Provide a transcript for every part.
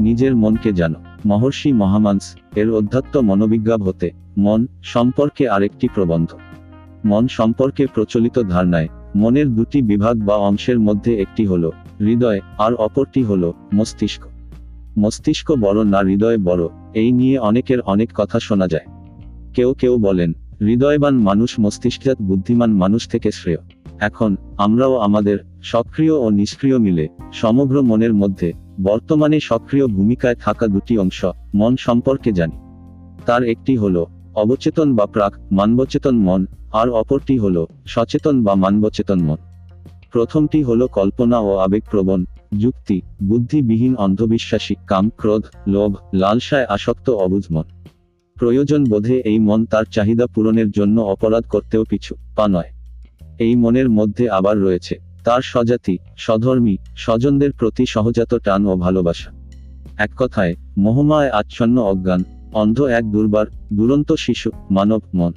নিজের মনকে জানো। মহর্ষি মহামানস, এর অধ্যাত্ম মনোবিজ্ঞাপ হতে, মন সম্পর্কে আরেকটি প্রবন্ধ। মন সম্পর্কে প্রচলিত ধারণায়, মনের দুটি বিভাগ বা অংশের মধ্যে একটি হল, হৃদয়, আর অপরটি হল, মস্তিষ্ক। মস্তিষ্ক বড় না হৃদয় বড়, এই নিয়ে অনেকের অনেক কথা শোনা যায়। কেউ কেউ বলেন, হৃদয়বান মানুষ মস্তিষ্কজাত বুদ্ধিমান মানুষ থেকে শ্রেয়। এখন আমরাও আমাদের সক্রিয় ও নিষ্ক্রিয় মিলে সমগ্র মনের মধ্যে বর্তমানে সক্রিয় ভূমিকায় থাকা দুটি অংশ, মন সম্পর্কে জানি। তার একটি হল, অবচেতন বা প্রাক, মানবচেতন মন, আর অপরটি হল, সচেতন বা মানবচেতন মন। প্রথমটি হল কল্পনা ও আবেগপ্রবণ, যুক্তি, বুদ্ধিবিহীন অন্ধবিশ্বাসী, কাম, ক্রোধ, লোভ, লালসায় আসক্ত অবুঝ মন। প্রয়োজন বোধে এই মন তার চাহিদা পূরণের জন্য অপরাধ করতেও পিছু, পা নয়। এই মনের মধ্যে আবার রয়েছে তার স্বজাতি, স্বধর্মী, স্বজনদের প্রতি সহজাত টান ও ভালোবাসা। এক কথায়, মোহমায় আচ্ছন্ন অজ্ঞান, অন্ধ এক দুর্বার, দুরন্ত শিশু, মানব মন।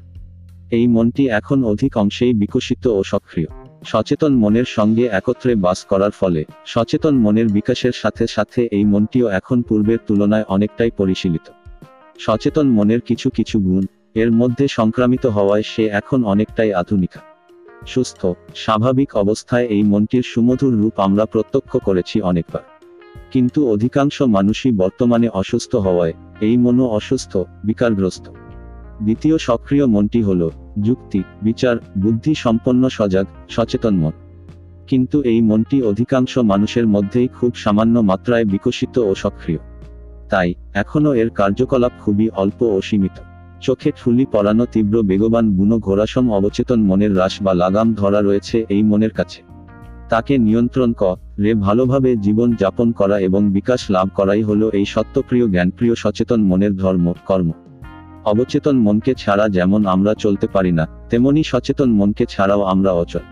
এই মনটি এখন অধিক অংশেই বিকশিত ও সক্রিয়। সচেতন মনের সঙ্গে একত্রে বাস করার ফলে, সচেতন মনের বিকাশের সাথে সাথে এই মনটিও এখন পূর্বের তুলনায় অনেকটাই পরিশীলিত। সচেতন মনের কিছু কিছু গুণ, এর মধ্যে সংক্রামিত হওয়ায় সে এখন অনেকটাই আধুনিকা। সুস্থ, স্বাভাবিক অবস্থায় এই মনটির সুমধুর রূপ আমরা প্রত্যক্ষ করেছি অনেকবার। কিন্তু অধিকাংশ মানুষই বর্তমানে অসুস্থ হওয়ায় এই মনও অসুস্থ, বিকারগ্রস্ত। দ্বিতীয় সক্রিয় মনটি হল যুক্তি, বিচার, বুদ্ধি সম্পন্ন সজাগ, সচেতন মন। কিন্তু এই মনটি অধিকাংশ মানুষের মধ্যেই খুব সামান্য মাত্রায় বিকশিত ও সক্রিয়। তাই, এখনও এর কার্যকলাপ খুবই অল্প ও সীমিত। চোখে ঠুলি পরানো তীব্র বেগবান বুনো ঘোড়াসম অবচেতন মনের হ্রাস বা লাগাম ধরা রয়েছে এই মনের কাছে। তাকে নিয়ন্ত্রণ ক রে ভালোভাবে জীবন যাপন করা এবং বিকাশ লাভ করাই হলো এই সত্যপ্রিয় জ্ঞানপ্রিয় সচেতন মনের ধর্ম, কর্ম। অবচেতন মনকে ছাড়া যেমন আমরা চলতে পারি না, তেমনি সচেতন মনকে ছাড়াও আমরা অচল।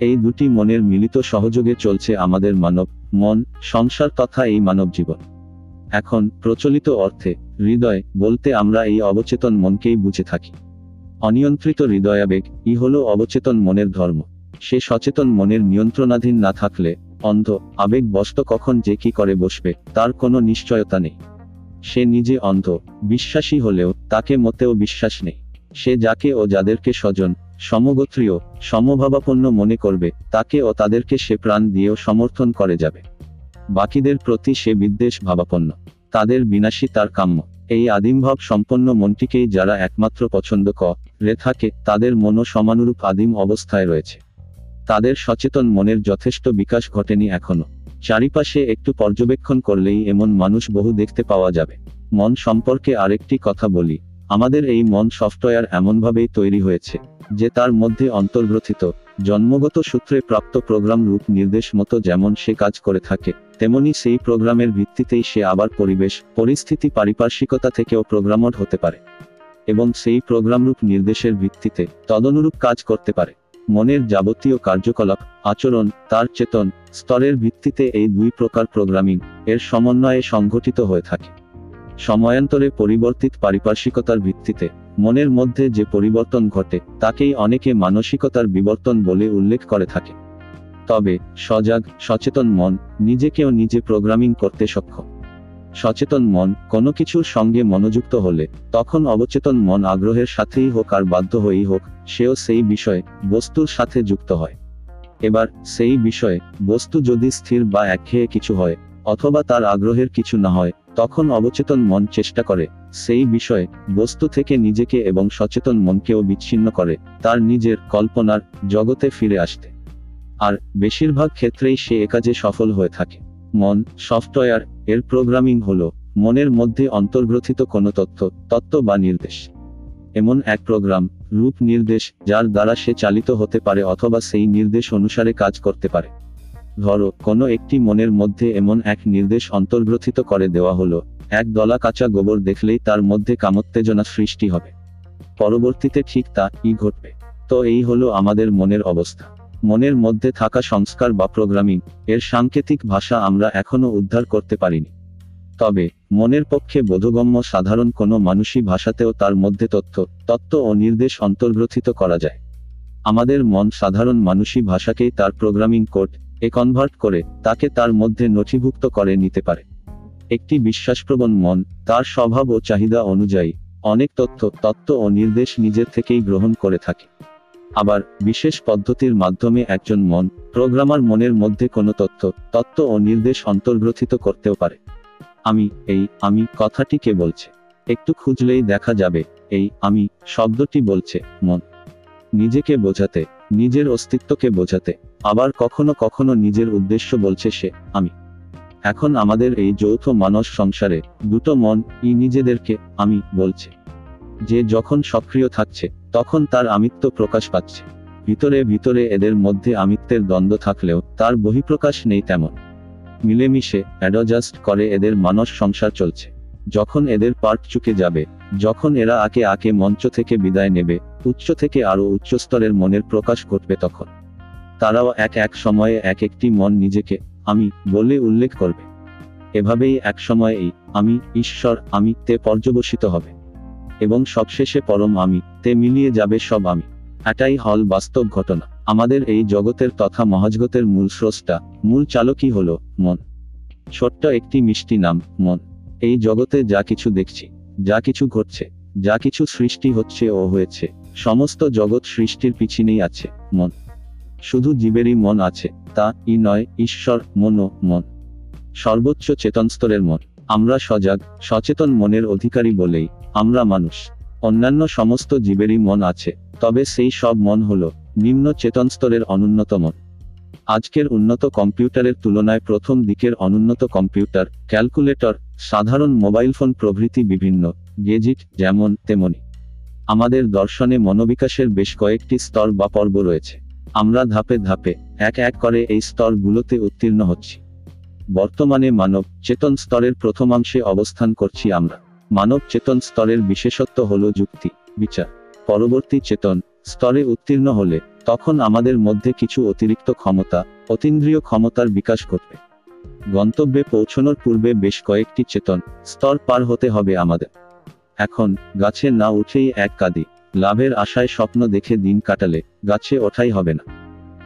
এই দুটি মনের মিলিত সহযোগে চলছে আমাদের মানব, মন, সংসার তথা এই মানব জীবন। এখন প্রচলিত অর্থে হৃদয় বলতে আমরা এই অবচেতন মনকেই বুঝে থাকি। অনিয়ন্ত্রিত হৃদয়াবেগ, ই হল অবচেতন মনের ধর্ম। সে সচেতন মনের নিয়ন্ত্রণাধীন না থাকলে, অন্ধ, আবেগ বস্ত কখন যে কি করে বসবে, তার কোনো নিশ্চয়তা নেই। সে নিজে অন্ধ, বিশ্বাসী হলেও তাকে মতেও বিশ্বাস নেই। সে যাকে ও যাদেরকে স্বজন, সমগোত্রীয়, সমভাবাপন্ন মনে করবে, তাকে ও তাদেরকে সে প্রাণ দিয়েও সমর্থন করে যাবে। বাকিদের প্রতি সে বিদ্বেষ ভাবাপন্ন। তাদের বিনাশী তার কাম্য। এই আদিমভাব সম্পন্ন মনটিকেই যারা একমাত্র পছন্দ ক, রে থাকে, তাদের মনও সমানুরূপ আদিম অবস্থায় রয়েছে। তাদের সচেতন মনের যথেষ্ট বিকাশ ঘটেনি এখনও। চারিপাশে একটু পর্যবেক্ষণ করলেই এমন মানুষ বহু দেখতে পাওয়া যাবে। মন সম্পর্কে আরেকটি কথা বলি। আমাদের এই মন সফটওয়্যার এমনভাবেই তৈরি হয়েছে, যে তার মধ্যে অন্তর্গ্রথিত জন্মগত সূত্রে প্রাপ্ত প্রোগ্রাম রূপ নির্দেশ মতো যেমন সে কাজ করে থাকে তেমনি সেই প্রোগ্রামের ভিত্তিতেই সে আবার পরিবেশ, পরিস্থিতি পারিপার্শ্বিকতা থেকেও প্রোগ্রামড হতে পারে। এবং সেই প্রোগ্রামরূপ নির্দেশের ভিত্তিতে তদনুরূপ কাজ করতে পারে। মনের যাবতীয় কার্যকলাপ, আচরণ, তার চেতন স্তরের ভিত্তিতে এই দুই প্রকার প্রোগ্রামিং এর সমন্বয়ে সংঘটিত হয়ে থাকে। সময়ান্তরে পরিবর্তিত পারিপার্শ্বিকতার ভিত্তিতে মনের মধ্যে যে পরিবর্তন ঘটে, তাকেই অনেকে মানসিকতার বিবর্তন বলে উল্লেখ করে থাকে। তবে, সজাগ, সচেতন মন নিজেকেও নিজে প্রোগ্রামিং করতে সক্ষম। সচেতন মন, কোনো কিছুর সঙ্গে মনোযুক্ত হলে, তখন অবচেতন মন আগ্রহের সাথেই হোক আর বাধ্য হয়েই হোক, সেও সেই বিষয়ে, বস্তুর সাথে যুক্ত হয়। এবার, সেই বিষয়ে, বস্তু যদি স্থির বা একঘেয়ে কিছু হয়, অথবা তার আগ্রহের কিছু না হয়, তখন অবচেতন মন চেষ্টা করে, সেই বিষয়ে, বস্তু থেকে নিজেকে এবং সচেতন মনকেও বিচ্ছিন্ন করে, তার নিজের কল্পনার জগতে ফিরে আসতে। আর বেশিরভাগ ক্ষেত্রেই সে একাজে সফল হয়ে থাকে। মন, সফটওয়্যার, এর প্রোগ্রামিং হলো মনের মধ্যে অন্তর্গ্রথিত কোনো তথ্য তত্ত্ব বা নির্দেশ। এমন এক প্রোগ্রাম, রূপ নির্দেশ, যার দ্বারা সে চালিত হতে পারে অথবা সেই নির্দেশ অনুসারে কাজ করতে পারে। ধরো, কোনো একটি মনের মধ্যে এমন এক নির্দেশ অন্তর্গ্রথিত করে দেওয়া হলো, এক দলা কাঁচা গোবর দেখলেই তার মধ্যে কামোত্তেজনা সৃষ্টি হবে। পরবর্তীতে ঠিক তা ই ঘটবে। তো এই হলো আমাদের মনের অবস্থা। মনের মধ্যে থাকা সংস্কার বা প্রোগ্রামিং এর সাংকেতিক ভাষা আমরা এখনও উদ্ধার করতে পারিনি। তবে, মনের পক্ষে বোধগম্য সাধারণ কোনো মানুষই ভাষাতেও তার মধ্যে তথ্য, তত্ত্ব ও নির্দেশ অন্তর্গ্রথিত করা যায়। আমাদের মন সাধারণ মানুষই ভাষাকেই তার প্রোগ্রামিং কোড এ কনভার্ট করে তাকে তার মধ্যে নথিভুক্ত করে নিতে পারে। একটি বিশ্বাসপ্রবণ মন তার স্বভাব ও চাহিদা অনুযায়ী অনেক তথ্য, তত্ত্ব ও নির্দেশ নিজের থেকেই গ্রহণ করে থাকে। আবার বিশেষ পদ্ধতির মাধ্যমে একজন মন, প্রোগ্রামার মনের মধ্যে কোনো তথ্য তত্ত্ব ও নির্দেশ অন্তর্গ্রথিত করতেও পারে। আমি, এই, আমি, কথাটি কে বলছে? একটু খুঁজলেই দেখা যাবে, এই, আমি, শব্দটি বলছে, মন। নিজেকে বোঝাতে, নিজের অস্তিত্বকে বোঝাতে, আবার কখনো কখনো নিজের উদ্দেশ্য বলছে সে, আমি। এখন আমাদের এই যৌথ মানস সংসারে দুটো মন, ই নিজেদেরকে, আমি, বলছে। যে যখন সক্রিয় থাকছে, তখন তার আমিত্ব প্রকাশ পাচ্ছে। ভিতরে ভিতরে এদের মধ্যে আমিত্বের দ্বন্দ্ব থাকলেও তার বহিঃপ্রকাশ নেই তেমন। মিলেমিশে অ্যাডজাস্ট করে এদের মানস সংসার চলছে। যখন এদের পার্ট চুকে যাবে, যখন এরা আকে আকে মঞ্চ থেকে বিদায় নেবে, উচ্চ থেকে আরও উচ্চস্তরের মনের প্রকাশ ঘটবে তখন। তারাও এক এক সময়ে এক একটি মন নিজেকে, আমি বলে উল্লেখ করবে। এভাবেই এক সময় এই আমি ঈশ্বর আমি তে পর্যবসিত হবে। এবং সবশেষে পরম আমি, তে মিলিয়ে যাবে সব আমি। এটাই হল বাস্তব ঘটনা। আমাদের এই জগতের তথা মহাজগতের মূল স্রষ্টা, মূল চালকই হলো মন। ছোট্ট একটি মিষ্টি নাম, মন। এই জগতে যা কিছু দেখছি, যা কিছু ঘটছে, যা কিছু সৃষ্টি হচ্ছে ও হয়েছে, সমস্ত জগৎ সৃষ্টির পিছনেই আছে, মন। শুধু জীবেরই মন আছে, তা ই নয়, ঈশ্বর মন ও মন। সর্বোচ্চ চেতনস্তরের মন। আমরা সজাগ, সচেতন মনের অধিকারী বলেই আমরা মানুষ। অন্যান্য সমস্ত জীবেরই মন আছে, তবে সেই সব মন হল নিম্ন চেতন স্তরের অনুন্নত মন। আজকের উন্নত কম্পিউটারের তুলনায় প্রথম দিকের অনুন্নত কম্পিউটার, ক্যালকুলেটর, সাধারণ মোবাইল ফোন প্রভৃতি বিভিন্ন গেজিট যেমন তেমনি। আমাদের দর্শনে মনোবিকাশের বেশ কয়েকটি স্তর বা পর্ব রয়েছে। আমরা ধাপে ধাপে এক এক করে এই স্তরগুলোতে উত্তীর্ণ হচ্ছি। বর্তমানে মানব চেতন স্তরের প্রথমাংশে অবস্থান করছি আমরা। মানব চেতন স্তরের বিশেষত্ব হল যুক্তি, বিচার। পরবর্তী চেতন স্তরে উত্তীর্ণ হলে তখন আমাদের মধ্যে কিছু অতিরিক্ত ক্ষমতা, অতীন্দ্রিয় ক্ষমতার বিকাশ ঘটবে। গন্তব্যে পৌঁছানোর পূর্বে বেশ কয়েকটি চেতন স্তর পার হতে হবে আমাদের। এখন গাছে না উঠেই এক কাদি, লাভের আশায় স্বপ্ন দেখে দিন কাটালে গাছে ওঠাই হবে না।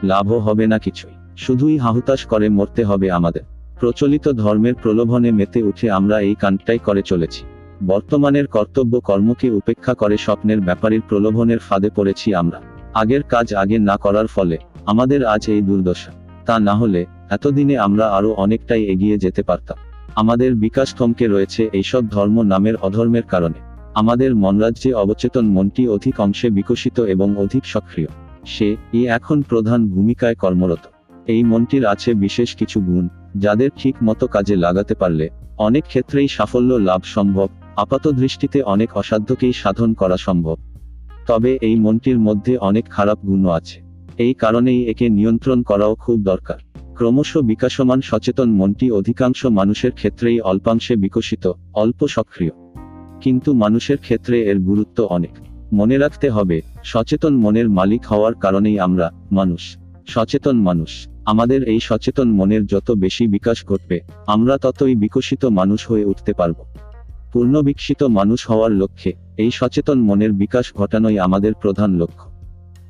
লাভও হবে না কিছুই, শুধুই হাহুতাশ করে মরতে হবে আমাদের। প্রচলিত ধর্মের প্রলোভনে মেতে উঠে আমরা এই কাণ্ডটাই করে চলেছি। বর্তমানের কর্তব্য কর্মকে উপেক্ষা করে স্বপ্নের ব্যাপারীর প্রলোভনের ফাঁদে পড়েছি আমরা। আগের কাজ আগে না করার ফলে আমাদের আজ এই দুর্দশা। তা না হলে এতদিনে আমরা আরও অনেকটাই এগিয়ে যেতে পারতাম। আমাদের বিকাশ থমকে রয়েছে এইসব ধর্ম নামের অধর্মের কারণে। আমাদের মনরাজ্যে অবচেতন মনটি অধিক অংশে বিকশিত এবং অধিক সক্রিয়। সে ই এখন প্রধান ভূমিকায় কর্মরত। এই মনটির আছে বিশেষ কিছু গুণ। যাদের ঠিক মতো কাজে লাগাতে পারলে, অনেক ক্ষেত্রেই সাফল্য লাভ সম্ভব, আপাত দৃষ্টিতে অনেক অসাধ্যকেই সাধন করা সম্ভব। তবে এই মনটির মধ্যে অনেক খারাপ গুণও আছে। এই কারণেই একে নিয়ন্ত্রণ করাও খুব দরকার। ক্রমশ বিকাশমান সচেতন মনটি অধিকাংশ মানুষের ক্ষেত্রেই অল্পাংশে বিকশিত, অল্প সক্রিয়। কিন্তু মানুষের ক্ষেত্রে এর গুরুত্ব অনেক। মনে রাখতে হবে, সচেতন মনের মালিক হওয়ার কারণেই আমরা মানুষ। সচেতন মানুষ। আমাদের এই সচেতন মনের যত বেশি বিকাশ ঘটবে, আমরা ততই বিকশিত মানুষ হয়ে উঠতে পারব। পূর্ণ বিকশিত মানুষ হওয়ার লক্ষ্যে, এই সচেতন মনের বিকাশ ঘটানোই আমাদের প্রধান লক্ষ্য।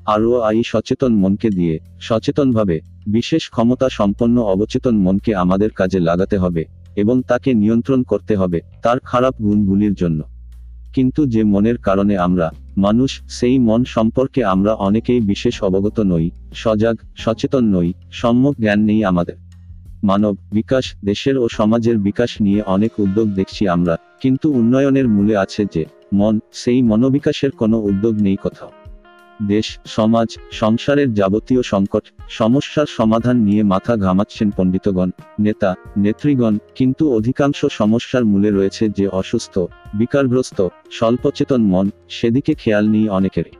আরও এই সচেতন মনকে দিয়ে, সচেতনভাবে, বিশেষ ক্ষমতা সম্পন্ন অবচেতন মনকে আমাদের কাজে লাগাতে হবে, এবং তাকে নিয়ন্ত্রণ করতে হবে, তার খারাপ গুণগুলির জন্য। কিন্তু যে মনের কারণে আমরা, মানুষ, সেই মন সম্পর্কে আমরা অনেকেই বিশেষ অবগত নই, সজাগ, সচেতন নই, সম্যক জ্ঞান নেই আমাদের। মানব বিকাশ, দেশের ও সমাজের বিকাশ নিয়ে অনেক উদ্যোগ দেখছি আমরা, কিন্তু উন্নয়নের মূলে আছে যে, মন, সেই মনোবিকাশের কোনো উদ্যোগ নেই কোথাও। দেশ, সমাজ, সংসারের যাবতীয় সংকট, সমস্যার সমাধান নিয়ে মাথা ঘামাচ্ছেন পণ্ডিতগণ, নেতা, নেত্রীগণ, কিন্তু অধিকাংশ সমস্যার মূলে রয়েছে যে অসুস্থ, বিকারগ্রস্ত, স্বল্পচেতন মন, সেদিকে খেয়াল নেই অনেকেরই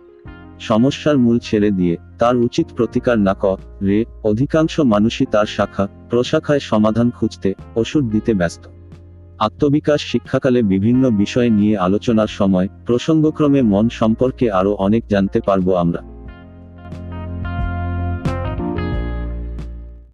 সমস্যার মূল ছেড়ে দিয়ে তার উচিত প্রতিকার না রে, অধিকাংশ মানুষই তার শাখা, প্রশাখায় সমাধান খুঁজতে, ওষুধ দিতে ব্যস্ত। আত্মবিকাশ শিক্ষাকালে বিভিন্ন বিষয় নিয়ে আলোচনার সময় প্রসঙ্গক্রমে মন সম্পর্কে আরও অনেক জানতে পারব আমরা।